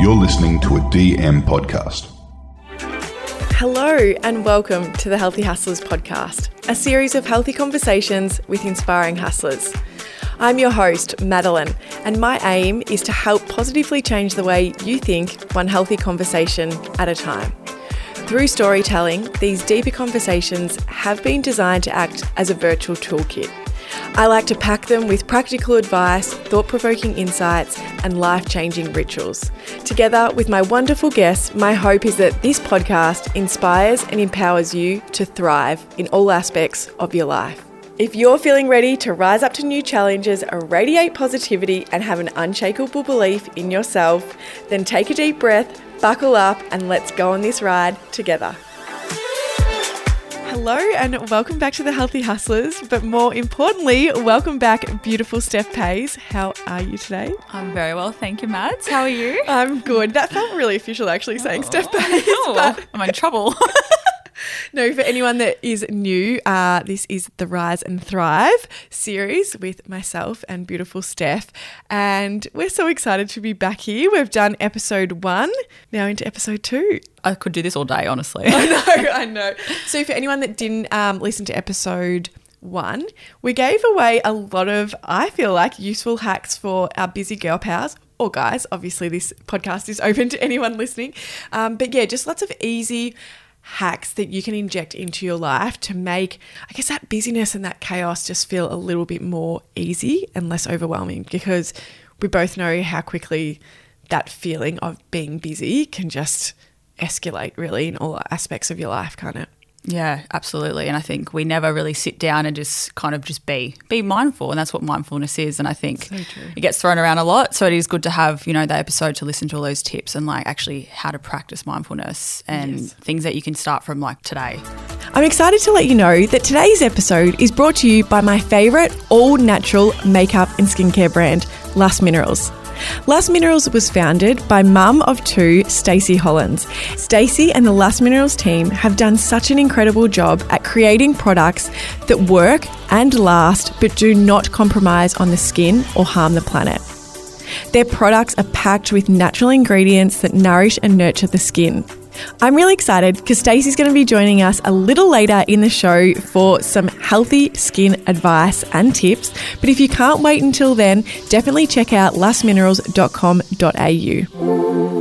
You're listening to a DM podcast. Hello, and welcome to the Healthy Hustlers podcast, a series of healthy conversations with inspiring hustlers. I'm your host, Madelyn, and my aim is to help positively change the way you think one healthy conversation at a time. Through storytelling, these deeper conversations have been designed to act as a virtual toolkit. I like to pack them with practical advice, thought provoking insights, and life changing rituals. Together with my wonderful guests, my hope is that this podcast inspires and empowers you to thrive in all aspects of your life. If you're feeling ready to rise up to new challenges, radiate positivity, and have an unshakable belief in yourself, then take a deep breath, buckle up, and let's go on this ride together. Hello, and welcome back to the Healthy Hustlers. But more importantly, welcome back, beautiful Steph Pase. How are you today? I'm very well, thank you, Mads. How are you? I'm good. That felt really official, actually, saying Steph oh. Pase. Oh, but- I'm in trouble. No, for anyone that is new, uh, this is the Rise and Thrive series with myself and beautiful Steph. And we're so excited to be back here. We've done episode one, now into episode two. I could do this all day, honestly. I know, I know. So, for anyone that didn't um, listen to episode one, we gave away a lot of, I feel like, useful hacks for our busy girl powers. Or guys, obviously, this podcast is open to anyone listening. Um, but yeah, just lots of easy hacks that you can inject into your life to make, I guess, that busyness and that chaos just feel a little bit more easy and less overwhelming because we both know how quickly that feeling of being busy can just escalate really in all aspects of your life, can't it? Yeah, absolutely. And I think we never really sit down and just kind of just be be mindful, and that's what mindfulness is. And I think So it gets thrown around a lot. So it is good to have you know that episode to listen to all those tips and like actually how to practice mindfulness and Yes. things that you can start from like today. I'm excited to let you know that today's episode is brought to you by my favourite all natural makeup and skincare brand, Lust Minerals. Lust Minerals was founded by mum of two, Stacey Hollins. Stacey and the Lust Minerals team have done such an incredible job at creating products that work and last but do not compromise on the skin or harm the planet. Their products are packed with natural ingredients that nourish and nurture the skin. I'm really excited because Stacey's going to be joining us a little later in the show for some healthy skin advice and tips. But if you can't wait until then, definitely check out lustminerals.com.au.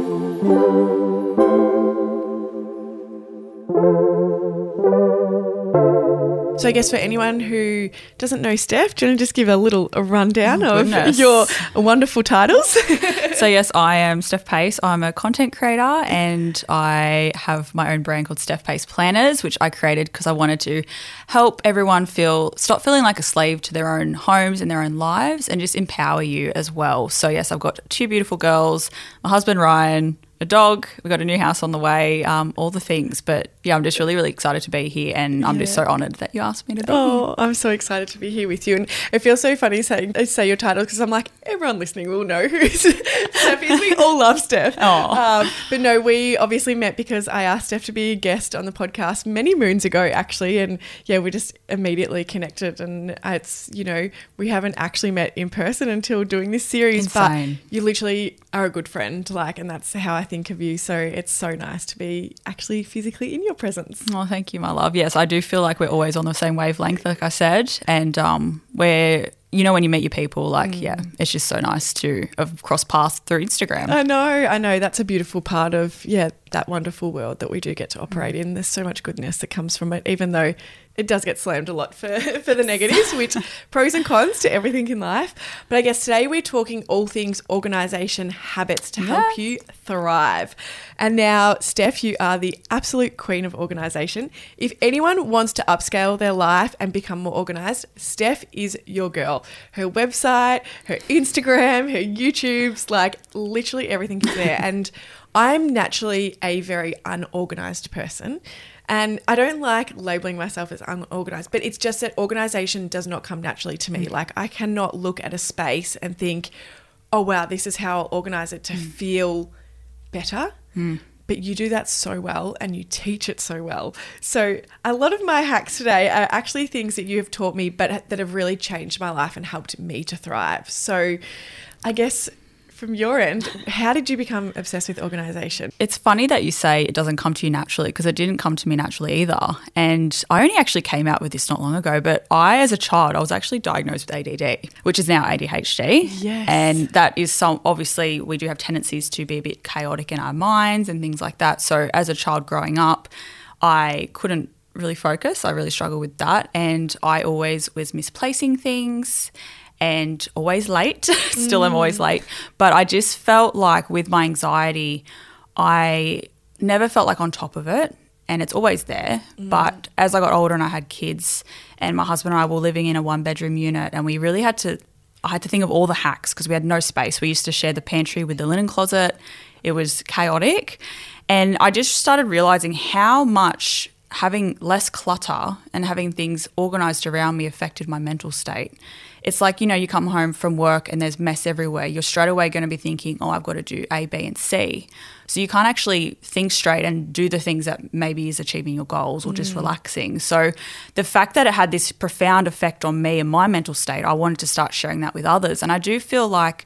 So I guess for anyone who doesn't know Steph, do you want to just give a little a rundown Oh, of your wonderful titles? so yes, I am Steph Pase. I'm a content creator and I have my own brand called Steph Pase Planners, which I created because I wanted to help everyone feel stop feeling like a slave to their own homes and their own lives and just empower you as well. So yes, I've got two beautiful girls, my husband Ryan, a dog. We've got a new house on the way, um, all the things. But yeah, I'm just really, really excited to be here and I'm just so honoured that you asked me to be here. Oh, I'm so excited to be here with you, and it feels so funny saying say your title because I'm like everyone listening will know who's Steph is. We all love Steph. Um, but no, we obviously met because I asked Steph to be a guest on the podcast many moons ago, actually, and yeah, we just immediately connected, and it's you know we haven't actually met in person until doing this series, Insane. but you literally are a good friend, like, and that's how I think of you. So it's so nice to be actually physically in your presence. Oh, thank you, my love. Yes, I do feel like we're always on the same wavelength, like I said. And um, we're, you know, when you meet your people, like, yeah, it's just so nice to have crossed paths through Instagram. I know, I know. That's a beautiful part of yeah that wonderful world that we do get to operate in. There's so much goodness that comes from it, even though it does get slammed a lot for for the negatives, which pros and cons to everything in life. But I guess today we're talking all things organization habits to help Yes. you thrive. And now, Steph, you are the absolute queen of organization. If anyone wants to upscale their life and become more organized, Steph is your girl. Her website, her Instagram, her YouTube's like literally everything is there. and I'm naturally a very unorganized person. And I don't like labeling myself as unorganized, but it's just that organization does not come naturally to me. Mm. Like, I cannot look at a space and think, oh, wow, this is how I'll organize it to mm. feel better. Mm. But you do that so well and you teach it so well. So, a lot of my hacks today are actually things that you have taught me, but that have really changed my life and helped me to thrive. So, I guess from your end, how did you become obsessed with organization? It's funny that you say it doesn't come to you naturally because it didn't come to me naturally either. And I only actually came out with this not long ago, but I, as a child, I was actually diagnosed with ADD, which is now ADHD. Yes. And that is some, obviously, we do have tendencies to be a bit chaotic in our minds and things like that. So as a child growing up, I couldn't really focus. I really struggled with that. And I always was misplacing things and always late. Still I'm always mm. late. But I just felt like with my anxiety, I never felt like on top of it. And it's always there. Mm. But as I got older and I had kids, and my husband and I were living in a one bedroom unit, and we really had to, I had to think of all the hacks because we had no space. We used to share the pantry with the linen closet. It was chaotic. And I just started realizing how much having less clutter and having things organized around me affected my mental state. It's like, you know, you come home from work and there's mess everywhere. You're straight away going to be thinking, oh, I've got to do A, B, and C. So you can't actually think straight and do the things that maybe is achieving your goals or just mm. relaxing. So the fact that it had this profound effect on me and my mental state, I wanted to start sharing that with others. And I do feel like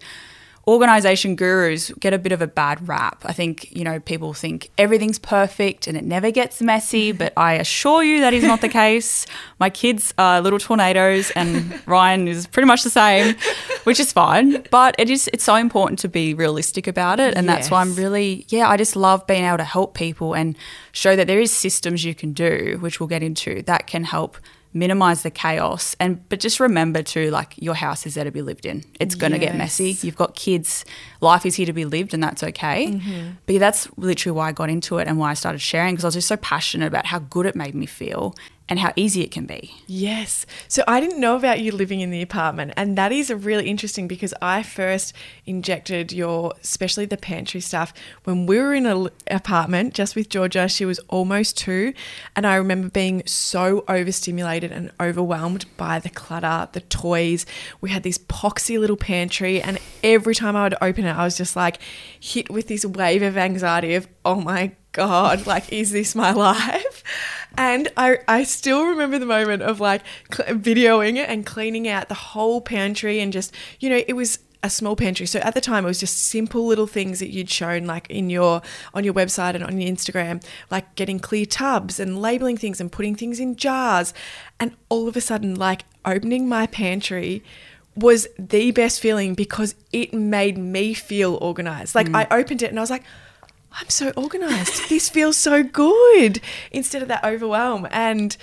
organization gurus get a bit of a bad rap. I think, you know, people think everything's perfect and it never gets messy, but I assure you that is not the case. My kids are little tornadoes and Ryan is pretty much the same, which is fine, but it is it's so important to be realistic about it and that's why I'm really yeah, I just love being able to help people and show that there is systems you can do, which we'll get into, that can help minimize the chaos. And but just remember to like your house is there to be lived in. It's going to get messy. You've got kids. Life is here to be lived and that's okay. Mm-hmm. but that's literally why i got into it and why i started sharing because i was just so passionate about how good it made me feel and how easy it can be Yes. So I didn't know about you living in the apartment. And that is really interesting because I first injected your, especially the pantry stuff, when we were in an apartment just with Georgia. She was almost two. And I remember being so overstimulated and overwhelmed by the clutter, the toys. We had this poxy little pantry. And every time I would open it, I was just like hit with this wave of anxiety of, oh my God, like, is this my life? And I, I still remember the moment of like cl- videoing it and cleaning out the whole pantry and just, you know, it was a small pantry. So at the time, it was just simple little things that you'd shown like in your, on your website and on your Instagram, like getting clear tubs and labeling things and putting things in jars. And all of a sudden, like opening my pantry was the best feeling because it made me feel organized. Like mm. I opened it and I was like, I'm so organized. this feels so good instead of that overwhelm. And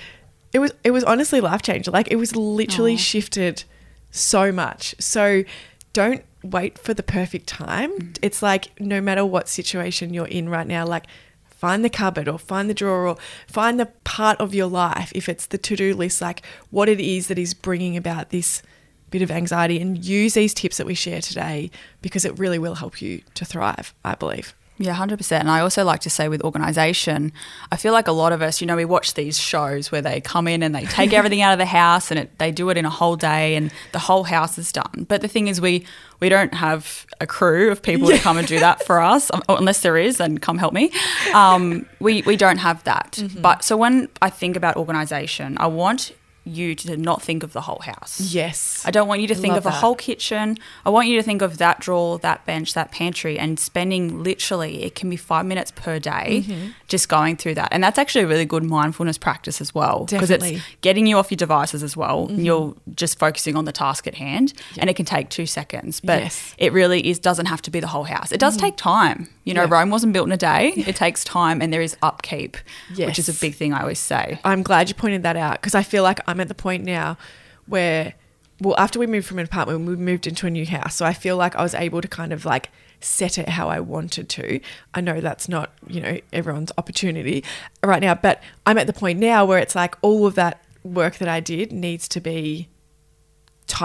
it was it was honestly life changing. Like it was literally shifted so much. So don't wait for the perfect time. Mm. It's like no matter what situation you're in right now, like find the cupboard or find the drawer or find the part of your life if it's the to-do list like what it is that is bringing about this bit of anxiety and use these tips that we share today because it really will help you to thrive, I believe. Yeah, 100%. And I also like to say with organization, I feel like a lot of us, you know, we watch these shows where they come in and they take everything out of the house and it, they do it in a whole day and the whole house is done. But the thing is, we, we don't have a crew of people to come and do that for us, um, unless there is, then come help me. Um, we, we don't have that. But so when I think about organization, I want you to not think of the whole house. Yes. I don't want you to think Love of the that. whole kitchen. I want you to think of that drawer, that bench, that pantry, and spending literally, it can be five minutes per day Mm-hmm. just going through that. And that's actually a really good mindfulness practice as well. Because it's Mm-hmm. getting you off your devices as well. And you're just focusing on the task at hand. And it can take two seconds. But Yes. Mm-hmm. it really is doesn't have to be the whole house. It does take time. You know, Yeah. Rome wasn't built in a day. It takes time and there is upkeep, which is a big thing I always say. I'm glad you pointed that out because I feel like I'm at the point now where, well, after we moved from an apartment, we moved into a new house. So I feel like I was able to kind of like set it how I wanted to. I know that's not, you know, everyone's opportunity right now, but I'm at the point now where it's like all of that work that I did needs to be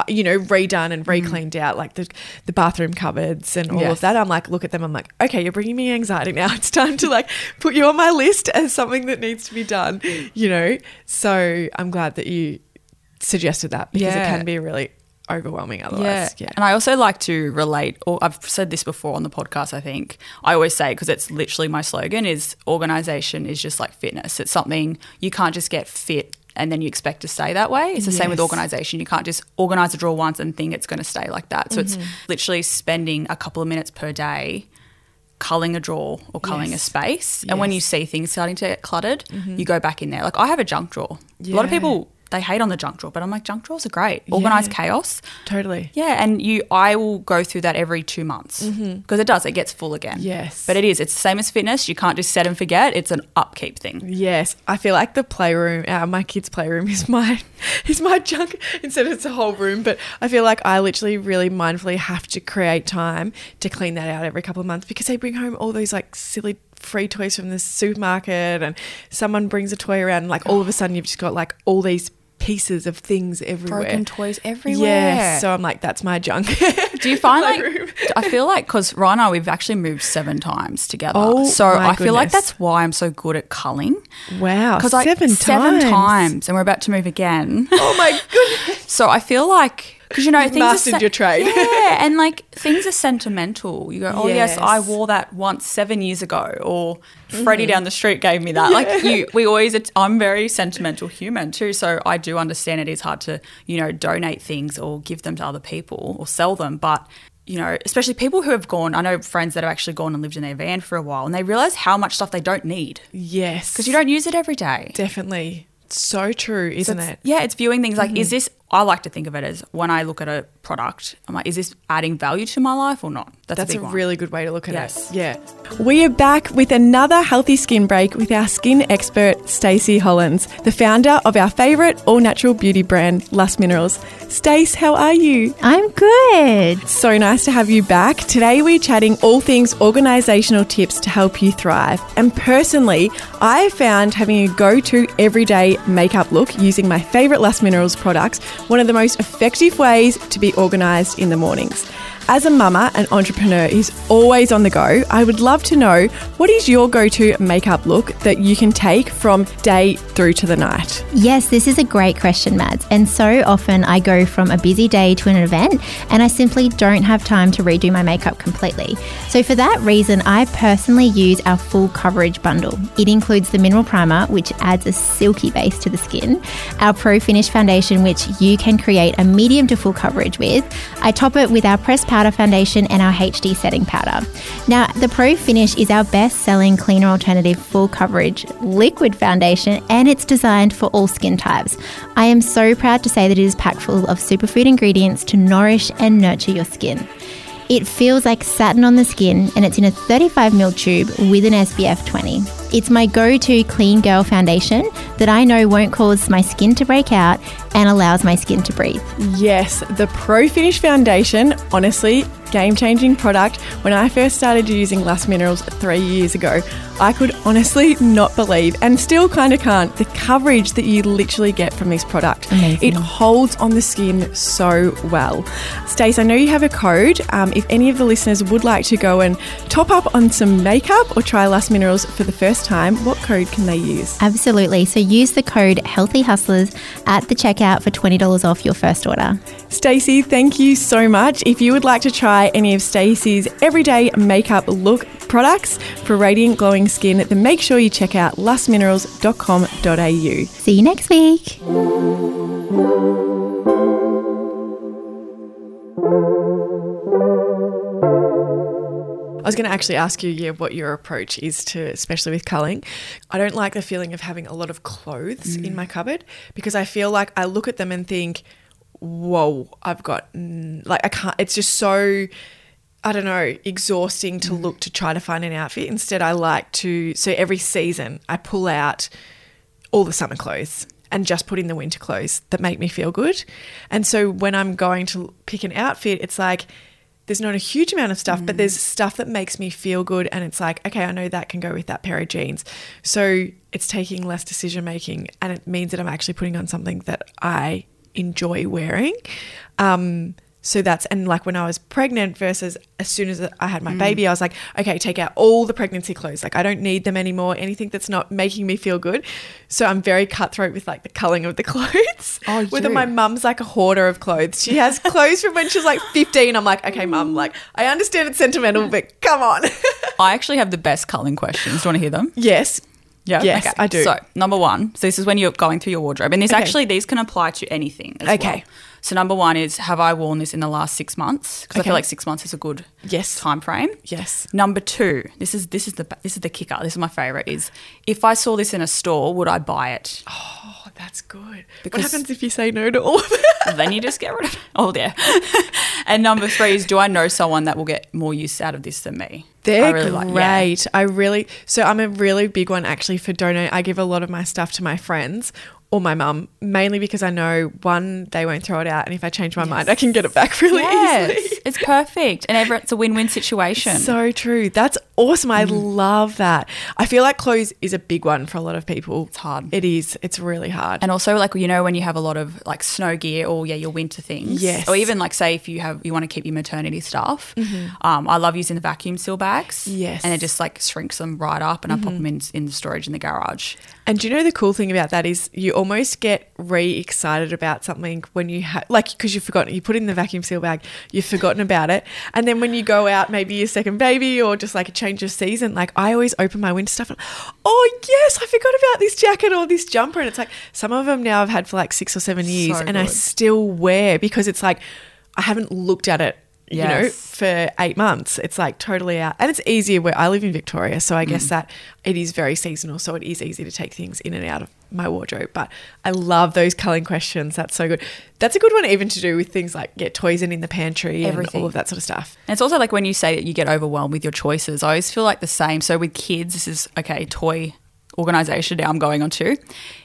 you know, redone and mm-hmm. re-cleaned out, like the the bathroom cupboards and all Yes. of that. I'm like, look at them. I'm like, okay, you're bringing me anxiety now. It's time to like put you on my list as something that needs to be done. You know, so I'm glad that you suggested that because Yeah. it can be really overwhelming otherwise. Yeah. And I also like to relate, or I've said this before on the podcast, I think. I always say, because it's literally my slogan, is organization is just like fitness. It's something you can't just get fit and then you expect to stay that way. It's the same with organization. You can't just organize a drawer once and think it's going to stay like that. So it's Mm-hmm. literally spending a couple of minutes per day culling a drawer or culling Yes. a space. And when you see things starting to get cluttered, you go back in there. Like I have a junk drawer. A lot of people they hate on the junk drawer, but I'm like junk drawers are great. Organized Yeah. chaos. Totally. Yeah, and you, I will go through that every two months because it does. It gets full again. Mm-hmm. Yes. but it is. It's the same as fitness. You can't just set and forget. It's an upkeep thing. Yes, I feel like the playroom, uh, my kids' playroom, is my is my junk instead of it's a whole room. But I feel like I literally really mindfully have to create time to clean that out every couple of months because they bring home all those like silly free toys from the supermarket, and someone brings a toy around, and like all of a sudden you've just got like all these pieces of things everywhere, Broken toys everywhere. Yeah, so I'm like, that's my junk. Do you find like I feel like because Ryan and I we've actually moved seven times together, Oh, so I feel like that's why I'm so good at culling. wow, Because like seven seven times. times, and we're about to move again. Oh my goodness. So I feel like because you know things mastered are your trade. yeah, and like things are sentimental. You go, oh yes. Yes. I wore that once seven years ago, or Mm-hmm. Freddie down the street gave me that. Like you, we always. I'm very sentimental human too, so I do understand it is hard to you know donate things or give them to other people or sell them, but. You know, especially people who have gone. I know friends that have actually gone and lived in their van for a while, and they realize how much stuff they don't need Yes, because you don't use it every day. Definitely. So true, isn't It's- it? Yeah, it's viewing things like, Mm-hmm. is this, I like to think of it as when I look at a product, I'm like, is this adding value to my life or not? That's, That's a a, one. really good way to look at Yes. it. Yeah. We are back with another healthy skin break with our skin expert, Stacey Hollins, the founder of our favourite all natural beauty brand, Lust Minerals. Stace, how are you? I'm good. So nice to have you back. Today we're chatting all things organisational tips to help you thrive. And personally, I found having a go-to everyday makeup look using my favourite Lust Minerals products one of the most effective ways to be organised in the mornings. As a mama and entrepreneur who's always on the go, I would love to know what is your go-to makeup look that you can take from day through to the night. Yes, this is a great question, Mads. And so often I go from a busy day to an event and I simply don't have time to redo my makeup completely. So, for that reason, I personally use our full coverage bundle. It includes the mineral primer, which adds a silky base to the skin, our Pro Finish foundation, which you can create a medium to full coverage with. I top it with our pressed powder foundation and our HD setting powder. Now, the Pro Finish is our best selling cleaner alternative full coverage liquid foundation and it's designed for all skin types. I am so proud to say that it is packed full of superfood ingredients to nourish and nurture your skin. It feels like satin on the skin and it's in a 35ml tube with an SPF 20. It's my go to clean girl foundation that I know won't cause my skin to break out and allows my skin to breathe. Yes, the Pro Finish Foundation, honestly, game changing product. When I first started using Lust Minerals three years ago, I could honestly not believe, and still kind of can't, the coverage that you literally get from this product. Amazing. It holds on the skin so well. Stace, I know you have a code. Um, if any of the listeners would like to go and top up on some makeup or try Lust Minerals for the first time, what code can they use? Absolutely. So use the code Healthy Hustlers at the checkout for $20 off your first order. Stacey, thank you so much. If you would like to try any of Stacey's everyday makeup look products for radiant glowing skin, then make sure you check out lustminerals.com.au. See you next week. I was going to actually ask you, yeah, what your approach is to, especially with culling. I don't like the feeling of having a lot of clothes in my cupboard because I feel like I look at them and think, whoa, I've got, mm, like, I can't, it's just so, I don't know, exhausting to look to try to find an outfit. Instead, I like to, so every season I pull out all the summer clothes and just put in the winter clothes that make me feel good. And so when I'm going to pick an outfit, it's like there's not a huge amount of stuff, but there's stuff that makes me feel good. And it's like, okay, I know that can go with that pair of jeans. So it's taking less decision making and it means that I'm actually putting on something that I enjoy wearing. Um, so that's, and like when I was pregnant versus as soon as I had my mm. baby, I was like, okay, take out all the pregnancy clothes. Like I don't need them anymore. Anything that's not making me feel good. So I'm very cutthroat with like the culling of the clothes. Oh, you Whether my mum's like a hoarder of clothes. She has clothes from when she was like 15. I'm like, okay, mum, mm. like I understand it's sentimental, but come on. I actually have the best culling questions. Do you want to hear them? yes. Yeah. Yes, okay. I do. So number one, so this is when you're going through your wardrobe, and this Okay. actually these can apply to anything. Okay. Well. So number one is have I worn this in the last six months? Because I feel like six months is a good Yes. time frame. Yes. Number two, this is this is the this is the kicker. This is my favorite. Is if I saw this in a store, would I buy it? Oh, that's good. Because- what happens if you say no to all of it? then you just get rid of it. Oh, there. and number three is do I know someone that will get more use out of this than me? They're I really great. like- yeah. I really so I'm a really big one actually for donate. I give a lot of my stuff to my friends or my mum, mainly because I know one, they won't throw it out, and if I change my mind, I can get it back really Yes, easily. it's perfect, and ever it's a win-win situation. So true. That's awesome. I Mm. love that. I feel like clothes is a big one for a lot of people. It's hard. It is. It's really hard. And also, like you know, when you have a lot of like snow gear or yeah, your winter things, Yes. or even like say if you have you want to keep your maternity stuff, um, I love using the vacuum seal bags, Mm-hmm. Yes. Mm-hmm. and it just like shrinks them right up, and I pop them in in the storage in the garage. And do you know the cool thing about that is you almost get re excited about something when you have, like, because you've forgotten, you put it in the vacuum seal bag, you've forgotten about it. And then when you go out, maybe your second baby or just like a change of season, like I always open my winter stuff and, oh, yes, I forgot about this jacket or this jumper. And it's like some of them now I've had for like six or seven years So and I still wear because it's like I haven't looked at it. You know, for eight months, it's like totally out, and it's easier where I live in Victoria, so I Mm. guess that it is very seasonal, so it is easy to take things in and out of my wardrobe. But I love those culling questions. That's so good. That's a good one, even to do with things like get toys in in the pantry and all of that sort of stuff. And it's also like when you say that you get overwhelmed with your choices. I always feel like the same. So with kids, this is okay. Toy organization now I'm going on to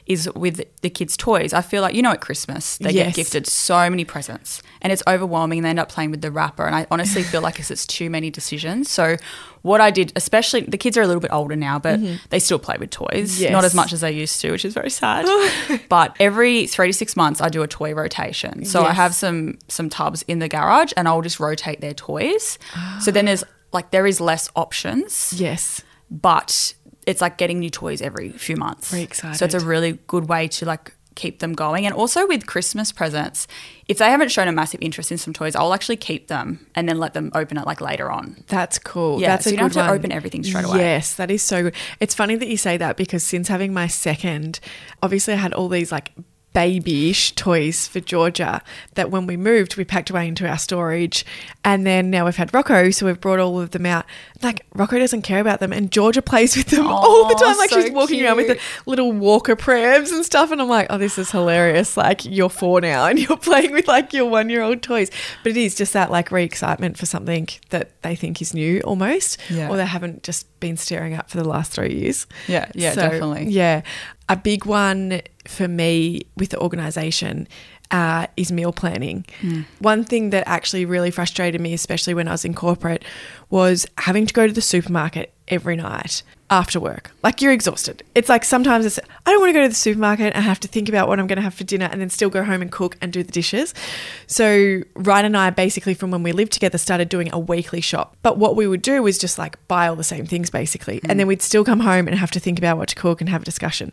is with the kids' toys. I feel like you know at Christmas they Yes. get gifted so many presents and it's overwhelming. and They end up playing with the wrapper, and I honestly feel like it's, it's too many decisions. So what I did, especially the kids are a little bit older now, but mm-hmm. they still play with toys, Yes. not as much as they used to, which is very sad. but every three to six months, I do a toy rotation. So I have some some tubs in the garage, and I'll just rotate their toys. So then there's like there is less options Yes. but it's like getting new toys every few months. Very So it's a really good way to like keep them going. And also with Christmas presents, if they haven't shown a massive interest in some toys, I'll actually keep them and then let them open it like later on. That's cool. Yeah, That's so a you don't good have to one. open everything straight away. Yes, that is so good. It's funny that you say that because since having my second, obviously I had all these like babyish toys for Georgia that when we moved we packed away into our storage. And then now we've had Rocco so we've brought all of them out. Like Rocco doesn't care about them and Georgia plays with them all the time. Like so she's walking around with the little walker prams and stuff and I'm like oh this is hilarious. Like you're four now and you're playing with like your one year old toys. But it is just that like re-excitement for something that they think is new almost Yeah. or they haven't just been staring at for the last three years. Yeah, yeah, definitely. yeah. A big one for me with the organization uh, is meal planning. Hmm. One thing that actually really frustrated me, especially when I was in corporate, was having to go to the supermarket every night after work. Like you're exhausted. It's like sometimes it's I don't want to go to the supermarket. I have to think about what I'm going to have for dinner and then still go home and cook and do the dishes. So Ryan and I basically from when we lived together started doing a weekly shop. But what we would do was just like buy all the same things basically. And then we'd still come home and have to think about what to cook and have a discussion.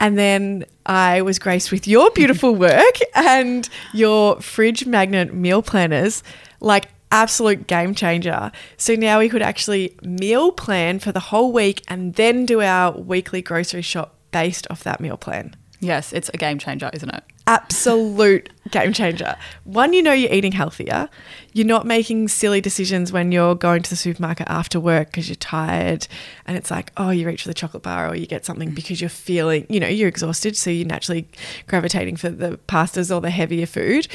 And then I was graced with your beautiful work and your fridge magnet meal planners, like absolute game changer. So now we could actually meal plan for the whole week and then do our weekly grocery shop based off that meal plan. Yes, it's a game changer, isn't it? Absolute game changer. One, you know you're eating healthier. You're not making silly decisions when you're going to the supermarket after work because you're tired and it's like, oh, you reach for the chocolate bar or you get something mm. because you're feeling, you know, you're exhausted. So you're naturally gravitating for the pastas or the heavier food.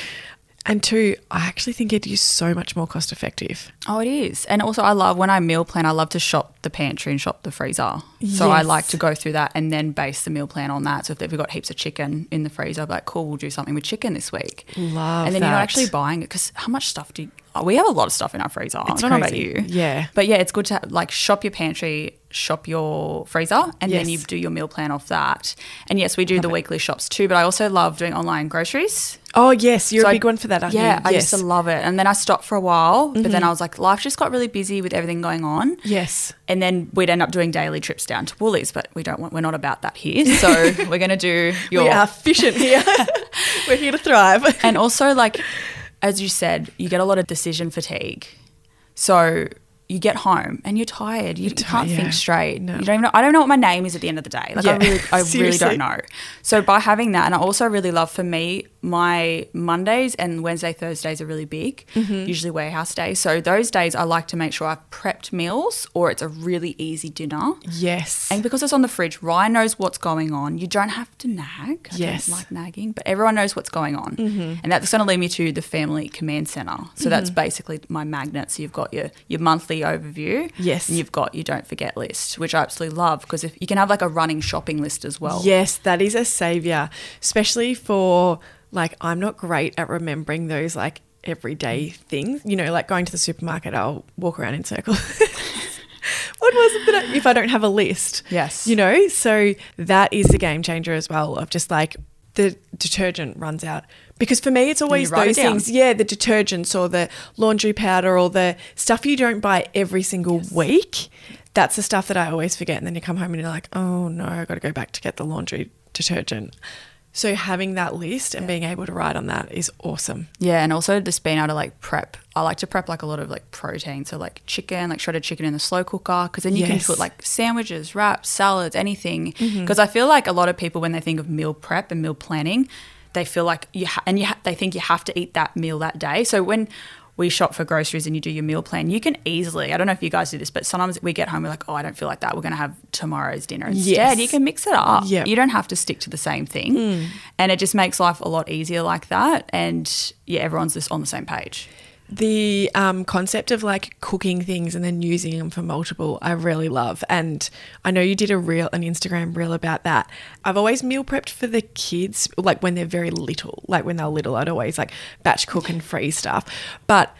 And two, I actually think it is so much more cost effective. Oh, it is. And also, I love when I meal plan, I love to shop the pantry and shop the freezer. So I like to go through that and then base the meal plan on that. So if we've got heaps of chicken in the freezer, I'm like, cool, we'll do something with chicken this week. Love And then you're not actually buying it because how much stuff do you, oh, we have a lot of stuff in our freezer. I don't know about you. Yeah. But yeah, it's good to like shop your pantry, shop your freezer, and then you do your meal plan off that. And yes, we do the weekly shops too, but I also love doing online groceries. Oh, yes. You're So a I- big one for that, aren't yeah, you? I yes. Mm-hmm. used to love it. And then I stopped for a while, but then I was like, life just got really busy with everything going on. Yes. And then we'd end up doing daily trips down to Woolies, but we don't want, we're not about that here. So we're going to do your. We are efficient here. We're here to thrive. And also, like, as you said, you get a lot of decision fatigue. So you get home and you're tired. You, you can't yeah. think straight. No. You don't even know. I don't know what my name is at the end of the day. Like I really, I really don't know. So by having that, and I also really love for me, my Mondays and Wednesday, Thursdays are really big. Mm-hmm. Usually warehouse days. So those days, I like to make sure I've prepped meals or it's a really easy dinner. Yes. And because it's on the fridge, Ryan knows what's going on. You don't have to nag. I Yes. don't like nagging, but everyone knows what's going on. Mm-hmm. And that's going to lead me to the family command center. So that's basically my magnet. So you've got your, your monthly overview. Yes. And you've got your don't forget list, which I absolutely love because if you can have like a running shopping list as well. Yes, that is a savior, especially for like I'm not great at remembering those like everyday mm. things. You know, like going to the supermarket, I'll walk around in circles. what was it that I, if I don't have a list? Yes. You know, so that is the game changer as well of just like the detergent runs out. Because for me, it's always those things. Yeah, the detergents or the laundry powder or the stuff you don't buy every single week. That's the stuff that I always forget. And then you come home and you're like, oh no, I got to go back to get the laundry detergent. So having that list and being able to write on that is awesome. Yeah, and also just being able to like prep. I like to prep like a lot of like protein, so like chicken, like shredded chicken in the slow cooker, because then you can put like sandwiches, wraps, salads, anything. Mm-hmm. Because I feel like a lot of people when they think of meal prep and meal planning, they feel like you ha- and you ha- they think you have to eat that meal that day. So when we shop for groceries and you do your meal plan, you can easily. I don't know if you guys do this, but sometimes we get home, we're like, oh, I don't feel like that. We're going to have tomorrow's dinner instead. Yes. You can mix it up. Yep. You don't have to stick to the same thing, hmm. and it just makes life a lot easier like that. And yeah, everyone's just on the same page. The um, concept of like cooking things and then using them for multiple, I really love. And I know you did a reel, an Instagram reel about that. I've always meal prepped for the kids, like when they're very little. Like when they're little, I'd always like batch cook and freeze stuff. But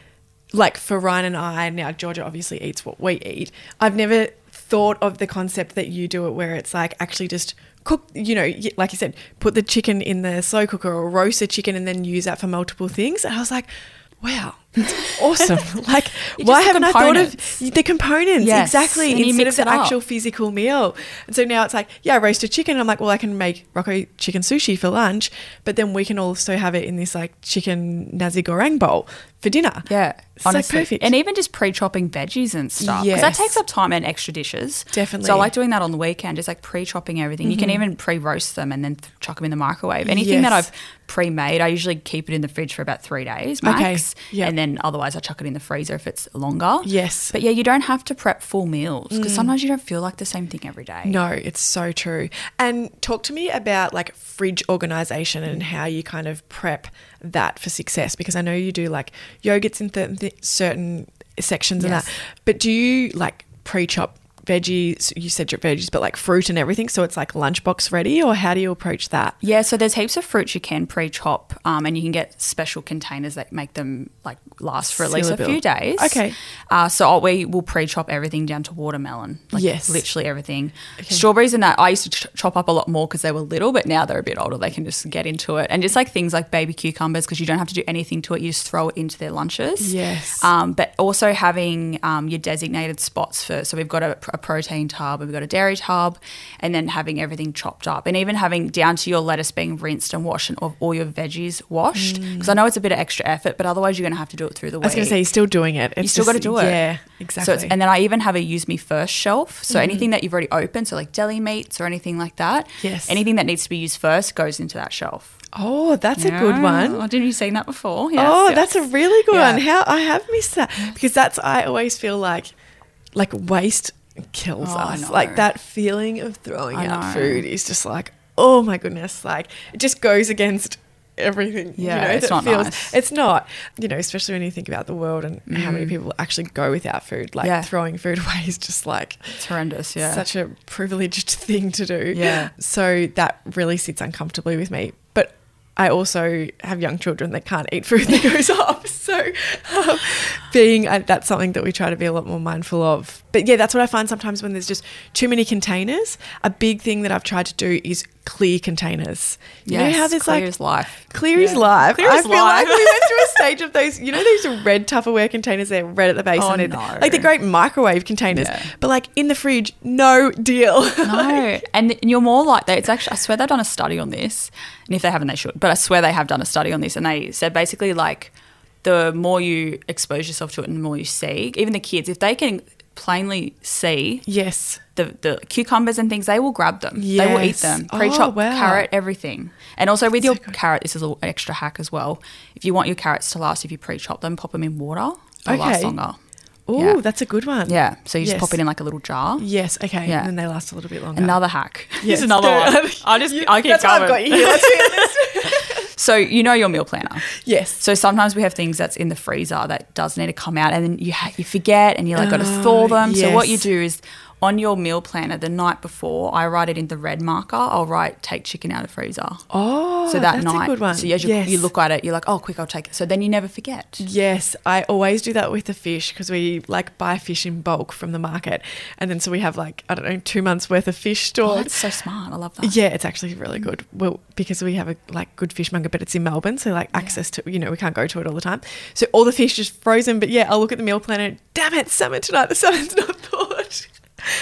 like for Ryan and I, now Georgia obviously eats what we eat. I've never thought of the concept that you do it where it's like actually just cook, you know, like you said, put the chicken in the slow cooker or roast the chicken and then use that for multiple things. And I was like, wow, that's awesome. like, why haven't I thought of the components? Yes, Exactly. and Instead of the up. actual physical meal. And so now it's like, yeah, roasted chicken. I'm like, well, I can make Rocco chicken sushi for lunch, but then we can also have it in this like chicken nasi goreng bowl for dinner. Yeah, It's like honestly, perfect. and even just pre-chopping veggies and stuff because that takes up time and extra dishes. Definitely. So I like doing that on the weekend, just like pre-chopping everything. You can mm-hmm. even pre-roast them and then th- chuck them in the microwave. Anything that I've pre-made, I usually keep it in the fridge for about three days Okay, max, yep. and then otherwise I chuck it in the freezer if it's longer. Yes. but yeah, you don't have to prep full meals because mm. sometimes you don't feel like the same thing every day. No, it's so true. And talk to me about like fridge organization and how you kind of prep that for success because I know you do like yogurts in certain, th- certain sections and that. But do you like pre-chop veggies? You said your veggies, but like fruit and everything, so it's like lunchbox ready, or how do you approach that? Yeah, so there's heaps of fruits you can pre-chop, um, and you can get special containers that make them like last for at least a few days. Okay. Uh, so we will pre-chop everything down to watermelon. Like Yes. literally everything. Strawberries and that I used to ch- chop up a lot more because they were little, but now they're a bit older. They can just get into it, and just like things like baby cucumbers because you don't have to do anything to it. You just throw it into their lunches. Yes. Um, but also having um, your designated spots for. So we've got a, a protein tub, and we've got a dairy tub, and then having everything chopped up, and even having down to your lettuce being rinsed and washed, and all- your veggies washed. Because I know it's a bit of extra effort, but otherwise you're going to have to do it through the week. Mm. I was going to say you're still doing it. You still got to do it. Yeah, exactly. It's, and then I even have a use me first shelf. So anything that you've already opened, so like deli meats or anything like that. Yes. Anything that needs to be used first goes into that shelf. oh, that's a good one. Oh, didn't you seen that before? Yes, oh, yes. that's a really good Yeah. one. How I have missed that because that's I always feel like like waste kills Oh, us. Like that feeling of throwing I out know. food is just like oh my goodness. Like it just goes against everything. Yeah, you know, it's not feels nice. it's not. You know, especially when you think about the world and how many people actually go without food. Like Mm. Yeah. throwing food away is just like It's horrendous. Yeah. such a privileged thing to do. Yeah. So that really sits uncomfortably with me. But I also have young children that can't eat food that goes up. So um, being uh, that's something that we try to be a lot more mindful of. But yeah, that's what I find sometimes when there's just too many containers. A big thing that I've tried to do is clear containers. You know how there's like. clear like as life. Clear is life. Clear is life. I as feel like we went through a stage of those, you know, those red Tupperware containers. They're red at the base, Oh, no. like the great microwave containers. Yeah. But like in the fridge, no deal. No, and you're more like that. It's actually, I swear they've done a study on this, and if they haven't, they should. But I swear they have done a study on this, and they said basically like the more you expose yourself to it and the more you see, even the kids, if they can plainly see Yes. the, the cucumbers and things, they will grab them. They will eat them. Oh, Pre-chopped wow. carrot, everything. And also with your good. carrot, this is a little extra hack as well. If you want your carrots to last, if you pre-chop them, pop them in water. They'll last longer. Oh, Yeah. that's a good one. Yeah. So you just pop it in like a little jar. Yes. Okay. Yeah. And then they last a little bit longer. Another hack. Yes, Here's another one. I just You- I keep that's why I've going. got you here. Let's hear this. So you know your meal planner. yes. So sometimes we have things that's in the freezer that does need to come out, and then you ha- you forget, and you like got to thaw ah, them. So what you do is on your meal planner the night before, I write it in the red marker. I'll write take chicken out of freezer. Oh, So that that's night, a good one. so as you, yes. you look at it, you're like, oh, quick, I'll take it. So then you never forget. Yes, I always do that with the fish because we like buy fish in bulk from the market, and then so we have like I don't know two months worth of fish Oh, stored. that's so smart. I love that. yeah, it's actually really good. Well, because we have a like good fishmonger, but it's in Melbourne, so like access to you know we can't go to it all the time. So all the fish is frozen. But yeah, I'll look at the meal planner. Damn it, salmon tonight. The salmon's not thawed.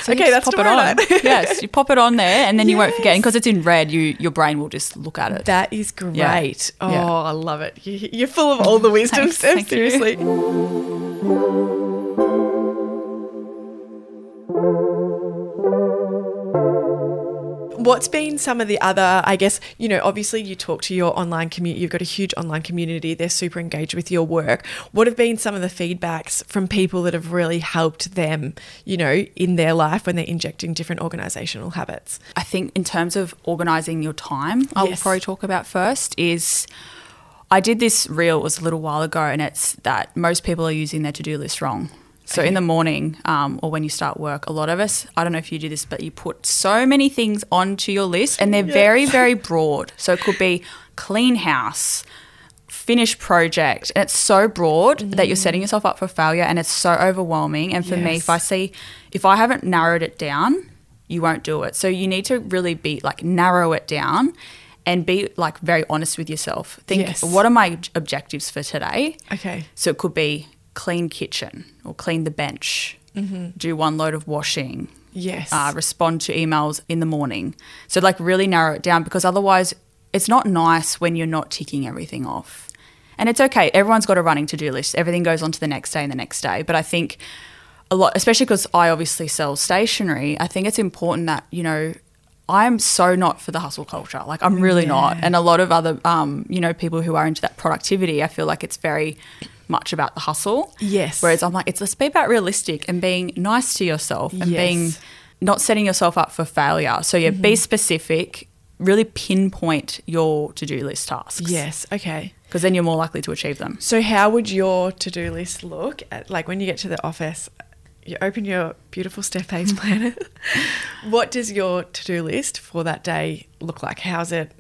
So okay, that's pop it on. night. yes, you pop it on there, and then you won't forget. Yes. because it's in red, you your brain will just look at it. That is great. Yeah. Oh, Yeah. I love it. You, you're full of all the wisdom, Thanks, Steph. thank you. What's been some of the other, I guess, you know, obviously you talk to your online community, you've got a huge online community, they're super engaged with your work. What have been some of the feedbacks from people that have really helped them, you know, in their life when they're injecting different organizational habits? I think in terms of organizing your time, I will Yes. probably talk about first is I did this reel it was a little while ago, and it's that most people are using their to do list wrong. So in the morning um, or when you start work, a lot of us, I don't know if you do this, but you put so many things onto your list, and they're very, very broad. So it could be clean house, finish project, and it's so broad that you're setting yourself up for failure, and it's so overwhelming. And for me, if I see, if I haven't narrowed it down, you won't do it. So you need to really be like narrow it down and be like very honest with yourself. Think, Yes. what are my objectives for today? Okay. So it could be clean kitchen or clean the bench, do one load of washing, Yes. uh, respond to emails in the morning. So like really narrow it down because otherwise it's not nice when you're not ticking everything off. And it's okay. Everyone's got a running to do list. Everything goes on to the next day and the next day. But I think a lot, especially because I obviously sell stationery, I think it's important that, you know, I'm so not for the hustle culture. Like I'm really not. And a lot of other, um, you know, people who are into that productivity, I feel like it's very much about the hustle. Yes. Whereas I'm like, it's let's be about realistic and being nice to yourself and Yes. being not setting yourself up for failure. So yeah, be mm-hmm. specific. Really pinpoint your to-do list tasks. Yes. Okay. because then you're more likely to achieve them. So, how would your to do list look? At, like when you get to the office, you open your beautiful Steph Pase planner. what does your to do list for that day look like? How's it?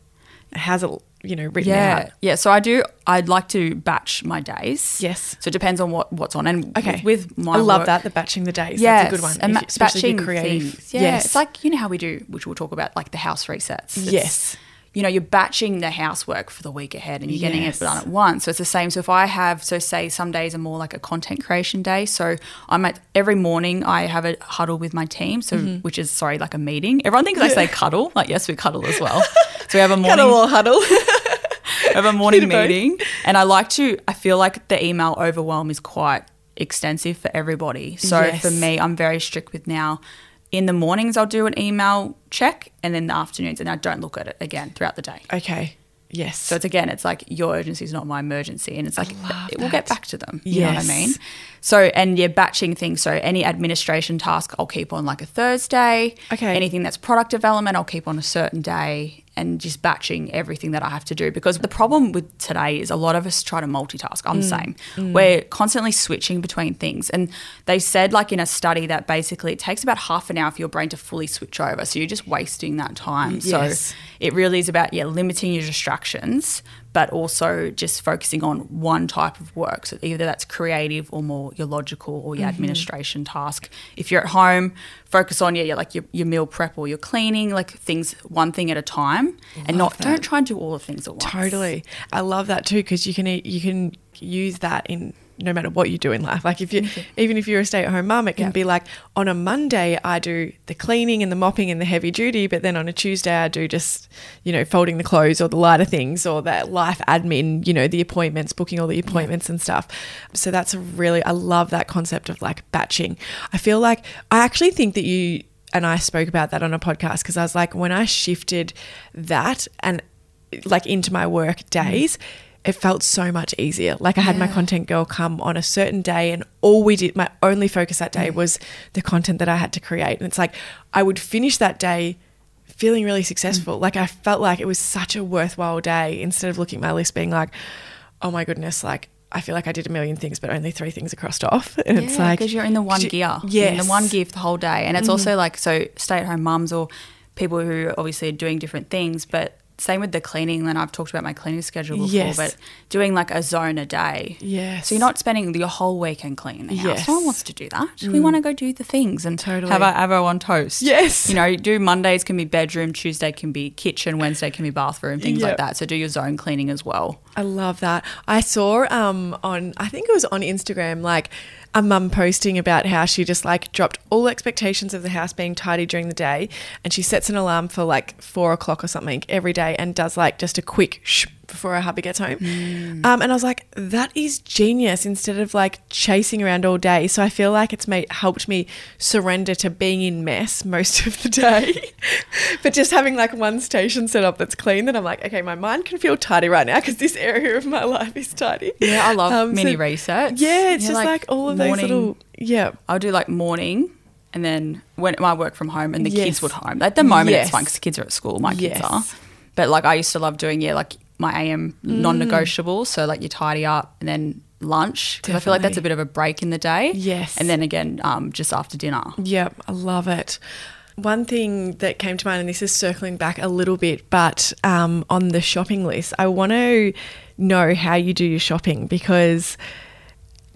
How's it? You know, written Yeah, out? yeah. So I do. I'd like to batch my days. Yes. So it depends on what what's on. And Okay. with, with my I love work- that the batching the days. Yeah, That's a good one. And if- ma- batching creative. things. Yeah, Yes. it's like you know how we do, which we'll talk about, like the house resets. It's- Yes. You know, you're batching the housework for the week ahead, and you're getting Yes. it done at once. So it's the same. So if I have, so say some days are more like a content creation day. So I'm at every morning I have a huddle with my team. So Mm-hmm. which is sorry, like a meeting. Everyone thinks I say cuddle. Like yes, we cuddle as well. So we have a morning Cuddle or huddle. we have a morning Bit of both. meeting and i like to i feel like the email overwhelm is quite extensive for everybody so Yes. for me i'm very strict with now in the mornings i'll do an email check and then the afternoons and i don't look at it again throughout the day okay. Yes. so it's again it's like your urgency is not my emergency and it's like love we'll get back to them you know what i mean so and yeah batching things so any administration task i'll keep on like a thursday Okay. anything that's product development i'll keep on a certain day and just batching everything that i have to do. Because the problem with today is a lot of us try to multitask i'm the Mm. same we're constantly switching between things. And they said like in a study that basically it takes about half an hour for your brain to fully switch over. So you're just wasting that time. Yes. so it really is about yeah limiting your distractions but also just focusing on one type of work so either that's creative or more your logical or Mm-hmm. your administration task if you're at home focus on yeah, like your, your meal prep or your cleaning like things one thing at a time and not that. don't try and do all the things at once Totally. I love that too because you can you can use that in no matter what you do in life. Like if you, even if you're a stay at home mum, it can Yeah. be like on a Monday I do the cleaning and the mopping and the heavy duty, but then on a Tuesday I do just, you know, folding the clothes or the lighter things or that life admin, you know, the appointments, booking all the appointments and stuff. So that's really, I love that concept of like batching. I feel like, I actually think that you, and I spoke about that on a podcast because I was like, when I shifted that and like into my work mm-hmm. days, it felt so much easier. Like I had my content girl come on a certain day and all we did, my only focus that day mm. was the content that I had to create. And it's like I would finish that day feeling really successful. Mm. Like I felt like it was such a worthwhile day instead of looking at my list being like, oh my goodness, like I feel like I did a million things, but only three things are crossed off. And it's like, because you're in the one you- gear. You're in the one gear for the whole day, and it's mm. also like so stay at home mums or people who obviously are doing different things, but. Same with the cleaning. Then I've talked about my cleaning schedule before, Yes. but doing like a zone a day. Yes. So you're not spending your whole weekend cleaning the house. Yes. Mm. No one wants to do that. We want to go do the things and Totally. have our avo on toast. Yes. You know, do Mondays can be bedroom, Tuesday can be kitchen, Wednesday can be bathroom, things Yep. like that. So do your zone cleaning as well. I love that. I saw um on I think it was on Instagram like a mum posting about how she just like dropped all expectations of the house being tidy during the day and she sets an alarm for like four o'clock or something every day and does like just a quick shh before our hubby gets home. Um, and I was like, that is genius instead of like chasing around all day. So I feel like it's made helped me surrender to being in mess most of the day. but just having like one station set up that's clean, then I'm like, okay, my mind can feel tidy right now because this area of my life is tidy. Yeah, I love Um, mini so- resets. Yeah, it's know, just like, all of those little yeah. I'll do like morning and then when I work from home and the Yes. kids would home. At the moment Yes. it's fine because the kids are at school, my kids Yes. are. But like I used to love doing, yeah, like my AM Mm. non-negotiable. So like you tidy up and then lunch because I feel like that's a bit of a break in the day. Yes. And then again, um, just after dinner. Yep, I love it. One thing that came to mind, and this is circling back a little bit, but um, on the shopping list, I want to know how you do your shopping because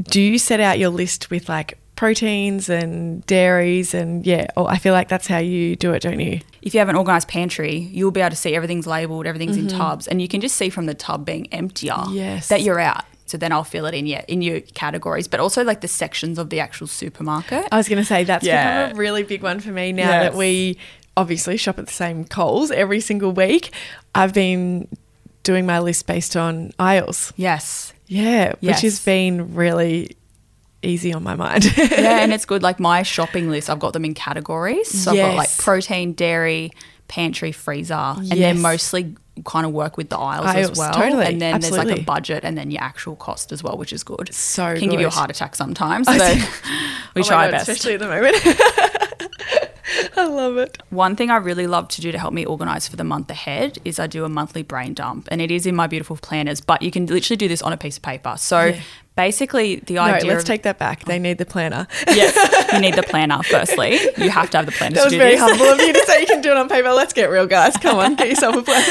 do you set out your list with like proteins and dairies and yeah, or I feel like that's how you do it, don't you? If you have an organized pantry, you'll be able to see everything's labeled, everything's Mm-hmm. in tubs, and you can just see from the tub being emptier Yes. that you're out. So then I'll fill it in, yeah, in your categories, but also like the sections of the actual supermarket. I was going to say that's Yeah. become a really big one for me now Yes. that we obviously shop at the same Coles every single week. I've been doing my list based on aisles. yes. Yeah, which has been really easy on my mind. yeah, and it's good. Like my shopping list, I've got them in categories. So I've got like protein, dairy, pantry, freezer, and Yes. then mostly kind of work with the aisles, Aisles, as well. totally, And then there's like a budget and then your actual cost as well, which is good. So it can give you a heart attack sometimes, but we Oh try our God, best. especially at the moment. I love it. One thing I really love to do to help me organize for the month ahead is I do a monthly brain dump, and it is in my beautiful planners. But you can literally do this on a piece of paper. So Yeah. Basically, the idea. No, let's of take that back. They need the planner. yes, you need the planner. Firstly, you have to have the planner That was very this. humble of you to say you can do it on paper. Let's get real, guys. Come on, get yourself a planner.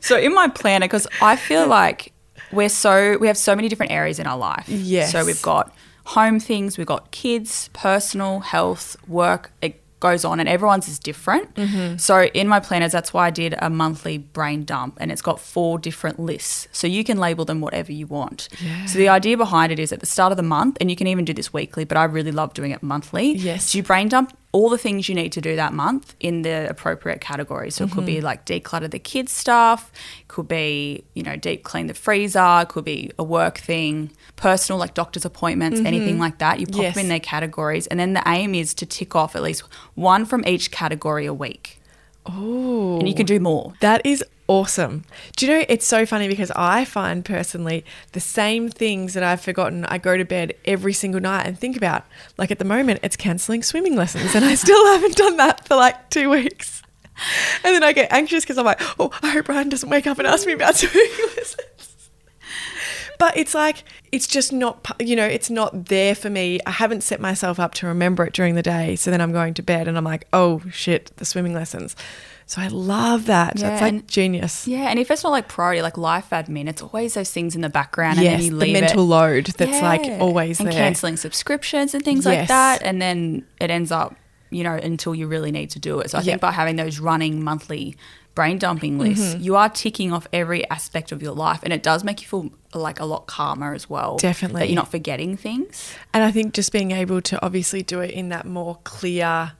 So in my planner, because I feel like we're so we have so many different areas in our life. Yes. So we've got home things, we've got kids, personal, health, work. It goes on, and everyone's is different. Mm-hmm. So in my planners, that's why I did a monthly brain dump, and it's got four different lists. So you can label them whatever you want. So the idea behind it is at the start of the month, and you can even do this weekly, but I really love doing it monthly. Yes. So you brain dump all the things you need to do that month in the appropriate categories. So it could Mm-hmm. be like declutter the kids' stuff, could be, you know, deep clean the freezer, could be a work thing, personal like doctor's appointments, anything like that. You pop Mm-hmm. Yes. them in their categories. And then the aim is to tick off at least one from each category a week. Oh, And you can do more. That is awesome. Do you know, it's so funny because I find personally the same things that I've forgotten, I go to bed every single night and think about. Like at the moment, it's cancelling swimming lessons, and I still haven't done that for like two weeks. And then I get anxious because I'm like, oh, I hope Ryan doesn't wake up and ask me about swimming lessons. But it's like, it's just not, you know, it's not there for me. I haven't set myself up to remember it during the day. So then I'm going to bed and I'm like, oh shit, the swimming lessons. So I love that. Yeah, That's like and- genius. Yeah, and if it's not like priority, like life admin, it's always those things in the background, and yes, then you the mental it. load that's like Yeah. always and there. canceling subscriptions and things Yes. like that, and then it ends up you know, until you really need to do it. So I Yep. think by having those running monthly brain dumping lists, Mm-hmm. you are ticking off every aspect of your life, and it does make you feel like a lot calmer as well. Definitely. that you're not forgetting things. And I think just being able to obviously do it in that more clear,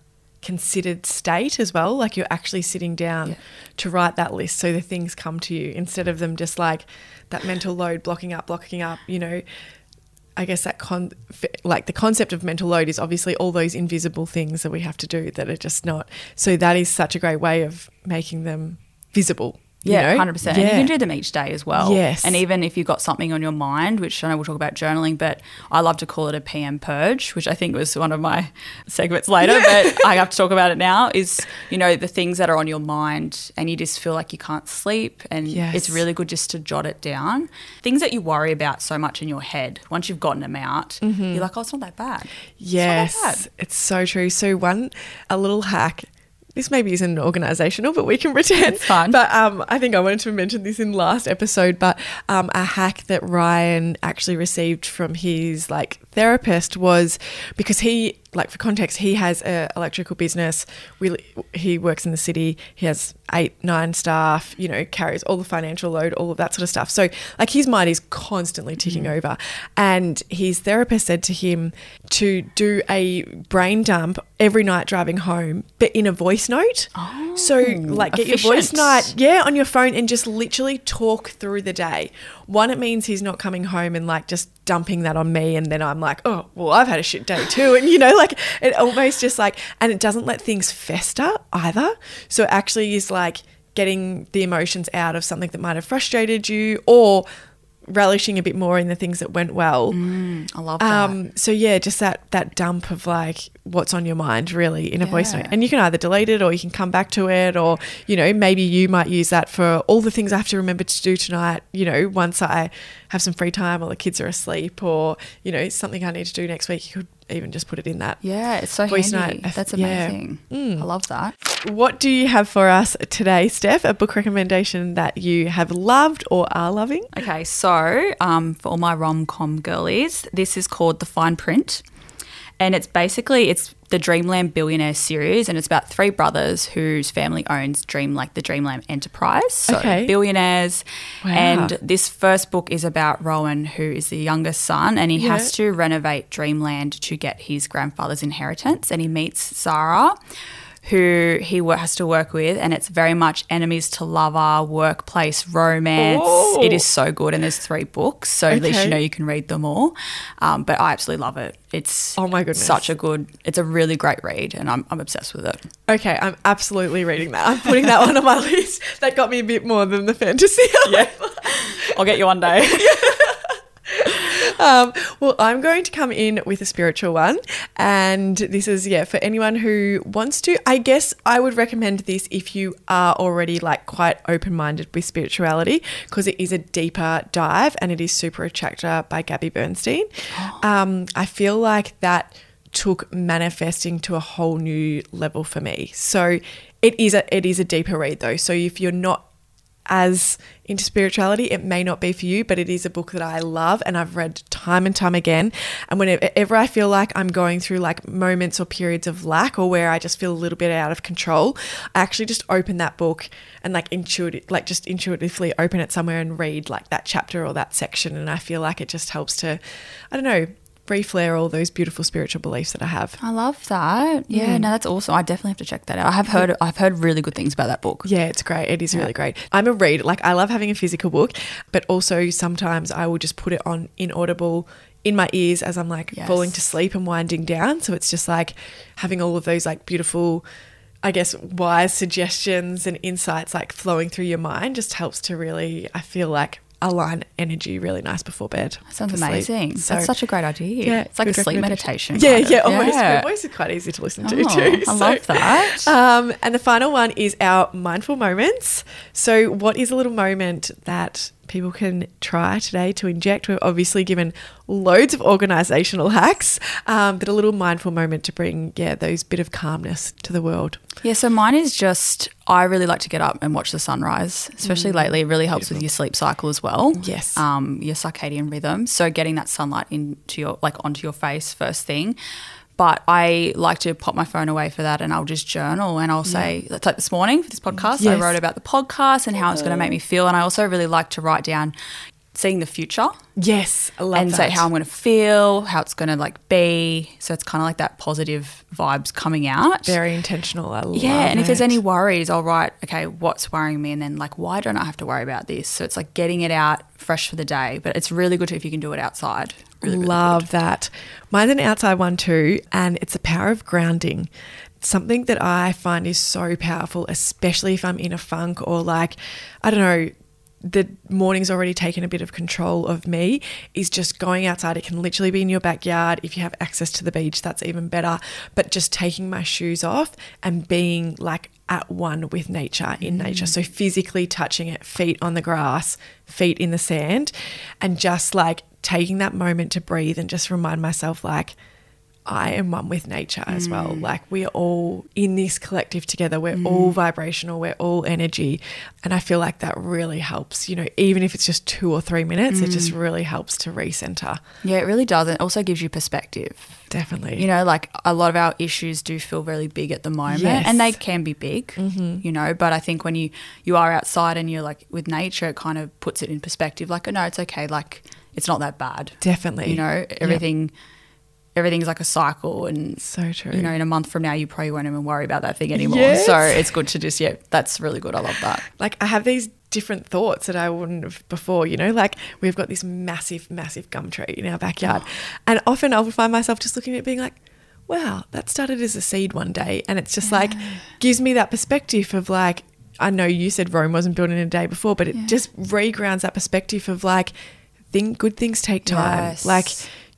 considered state as well. Like you're actually sitting down Yeah. to write that list so the things come to you instead of them just like that mental load blocking up, blocking up, you know. I guess that con like the concept of mental load is obviously all those invisible things that we have to do that are just not. So that is such a great way of making them visible. You Yeah, know? hundred percent. And you can do them each day as well. Yes. And even if you've got something on your mind, which I know we'll talk about journaling, but I love to call it a PM purge, which I think was one of my segments later, but I have to talk about it now. Is you know the things that are on your mind, and you just feel like you can't sleep, and Yes. it's really good just to jot it down. Things that you worry about so much in your head. Once you've gotten them out, mm-hmm. you're like, oh, it's not that bad. It's not that bad. Yes, it's so true. So one, a little hack. This maybe isn't organizational, but we can pretend. It's fine. But um, I think I wanted to mention this in last episode. But um, a hack that Ryan actually received from his like therapist was because he, like for context, he has an electrical business. We, he works in the city. He has eight, nine staff. You know, carries all the financial load, all of that sort of stuff. So like his mind is constantly ticking Mm. over. And his therapist said to him to do a brain dump every night driving home, but in a voice note. Oh, so like get your voice efficient. note, yeah, on your phone and just literally talk through the day. One, it means he's not coming home and like just dumping that on me and then I'm like, oh, well, I've had a shit day too. And you know, like it almost just like and it doesn't let things fester either. So it actually is like getting the emotions out of something that might have frustrated you or relishing a bit more in the things that went well. I love that. Um, so yeah, just that that dump of like what's on your mind really in a voice note, and you can either delete it or you can come back to it, or you know maybe you might use that for all the things I have to remember to do tonight. You know, once I have some free time or the kids are asleep, or you know something I need to do next week, you could even just put it in that. yeah, it's so voice handy. note. That's Yeah. amazing. I love that. What do you have for us today, Steph? A book recommendation that you have loved or are loving? Okay, so um, for all my rom com girlies, this is called The Fine Print, and it's basically it's the Dreamland Billionaire series, and it's about three brothers whose family owns Dream like the Dreamland Enterprise, so Okay. billionaires. Wow. And this first book is about Rowan, who is the youngest son, and he Yeah. has to renovate Dreamland to get his grandfather's inheritance, and he meets Sarah. Who he has to work with, and it's very much enemies to lover, workplace romance. Oh. It is so good, and there's three books, so at least you know you can read them all. Um, but I absolutely love it. It's Oh my goodness. such a good. It's a really great read, and I'm, I'm obsessed with it. Okay, I'm absolutely reading that. I'm putting that one on my list. That got me a bit more than the fantasy. Yeah. I'll get you one day. Um, well, I'm going to come in with a spiritual one. And this is, yeah, for anyone who wants to. I guess I would recommend this if you are already like quite open minded with spirituality, because it is a deeper dive and it is Super Attractor by Gabby Bernstein. Um, I feel like that took manifesting to a whole new level for me. So it is a it is a deeper read though. So if you're not as into spirituality, it may not be for you, but it is a book that I love and I've read time and time again. And whenever I feel like I'm going through like moments or periods of lack or where I just feel a little bit out of control, I actually just open that book and like intuitive, like just intuitively open it somewhere and read like that chapter or that section. And I feel like it just helps to, I don't know, reflare all those beautiful spiritual beliefs that I have. I love that. Yeah, no, that's awesome. I definitely have to check that out. I have heard. I've heard really good things about that book. Yeah, it's great. It is really great. I'm a reader. Like I love having a physical book, but also sometimes I will just put it on inaudible in my ears as I'm like Yes. falling to sleep and winding down. So it's just like having all of those like beautiful I guess wise suggestions and insights like flowing through your mind just helps to really I feel like align energy really nice before bed. That sounds amazing. So- That's such a great idea. yeah, it's like a sleep meditation. Yeah, of. yeah, almost. Yeah. Voice is quite easy to listen to Oh, too. I love that. Um, and the final one is our mindful moments. So, what is a little moment that people can try today to inject? We've obviously given loads of organizational hacks, um, but a little mindful moment to bring, yeah, those bit of calmness to the world. Yeah, so mine is just I really like to get up and watch the sunrise, especially lately. It really helps with your sleep cycle as well. Mm. Yes. Um, your circadian rhythm. So getting that sunlight into your like onto your face first thing. But I like to pop my phone away for that and I'll just journal and I'll say, it's like this morning for this podcast, I wrote about the podcast and how it's going to make me feel. And I also really like to write down seeing the future Yes, I love and that. say how I'm going to feel, how it's going to like be. So it's kind of like that positive vibes coming out. Very intentional. I love yeah, and if there's any worries, I'll write, okay, what's worrying me? And then, like, why don't I have to worry about this? So it's like getting it out fresh for the day. But it's really good to if you can do it outside. Really, really Love that. Mine's an outside one too, and it's the power of grounding. Something that I find is so powerful, especially if I'm in a funk or like, I don't know, the morning's already taken a bit of control of me, is just going outside. It can literally be in your backyard. If you have access to the beach, that's even better. But just taking my shoes off and being like at one with nature in mm. nature. So physically touching it, feet on the grass, feet in the sand, and just like taking that moment to breathe and just remind myself, like, I am one with nature as well. Mm. Like, we are all in this collective together. We're mm. all vibrational, we're all energy. And I feel like that really helps, you know, even if it's just two or three minutes, it just mm. really helps to recenter. Yeah, it really does. It also gives you perspective. Definitely. You know, like a lot of our issues do feel really big at the moment, Yes. and they can be big. Mm-hmm. You know, but I think when you you are outside and you're like with nature, it kind of puts it in perspective. Like, oh no, it's okay. Like, it's not that bad. Definitely. You know, everything. Everything's like a cycle, and So true. You know, in a month from now, you probably won't even worry about that thing anymore. Yes. So it's good to just yeah, that's really good. I love that. like I have these different thoughts that I wouldn't have before, you know, like we've got this massive, massive gum tree in our backyard. Oh. And often I'll find myself just looking at it being like, wow, that started as a seed one day. And it's just like gives me that perspective of like, I know you said Rome wasn't built in a day before, but it just regrounds that perspective of like, think good things take time. Yes. Like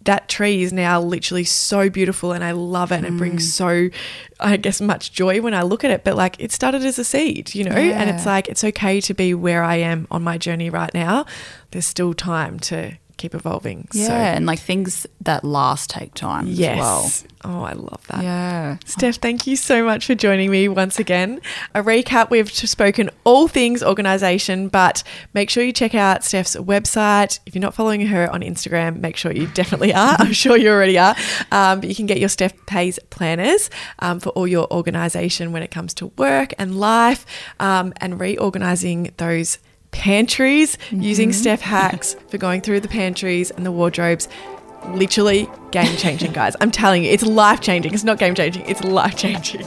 that tree is now literally so beautiful and I love it and it brings mm. so I guess much joy when I look at it but like it started as a seed you know? And it's like it's okay to be where I am on my journey right now. There's still time to keep evolving Yeah, so and like things that last take time yes as well. oh I love that Yeah. Steph, thank you so much for joining me once again. A recap we've spoken all things organization, but make sure you check out Steph's website. If you're not following her on Instagram, make sure you definitely are. I'm sure you already are. Um, but you can get your Steph Pase planners um, for all your organization when it comes to work and life um, and reorganizing those pantries using mm-hmm. Steph hacks for going through the pantries and the wardrobes literally game changing, guys. I'm telling you, it's life changing. It's not game changing, it's life changing.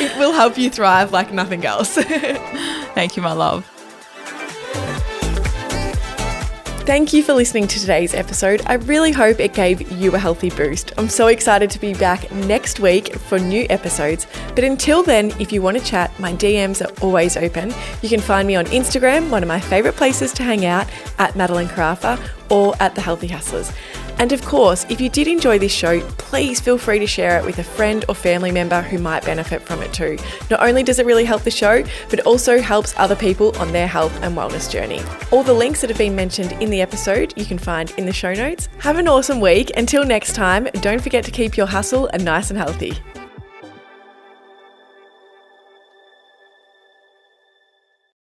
It will help you thrive like nothing else. Thank you, my love. Thank you for listening to today's episode. I really hope it gave you a healthy boost. I'm so excited to be back next week for new episodes. But until then, if you want to chat, my DMs are always open. You can find me on Instagram, one of my favorite places to hang out, at Madelyn Carafa or at The Healthy Hustlers. And of course, if you did enjoy this show, please feel free to share it with a friend or family member who might benefit from it too. Not only does it really help the show, but it also helps other people on their health and wellness journey. All the links that have been mentioned in the episode you can find in the show notes. Have an awesome week. Until next time, don't forget to keep your hustle and nice and healthy.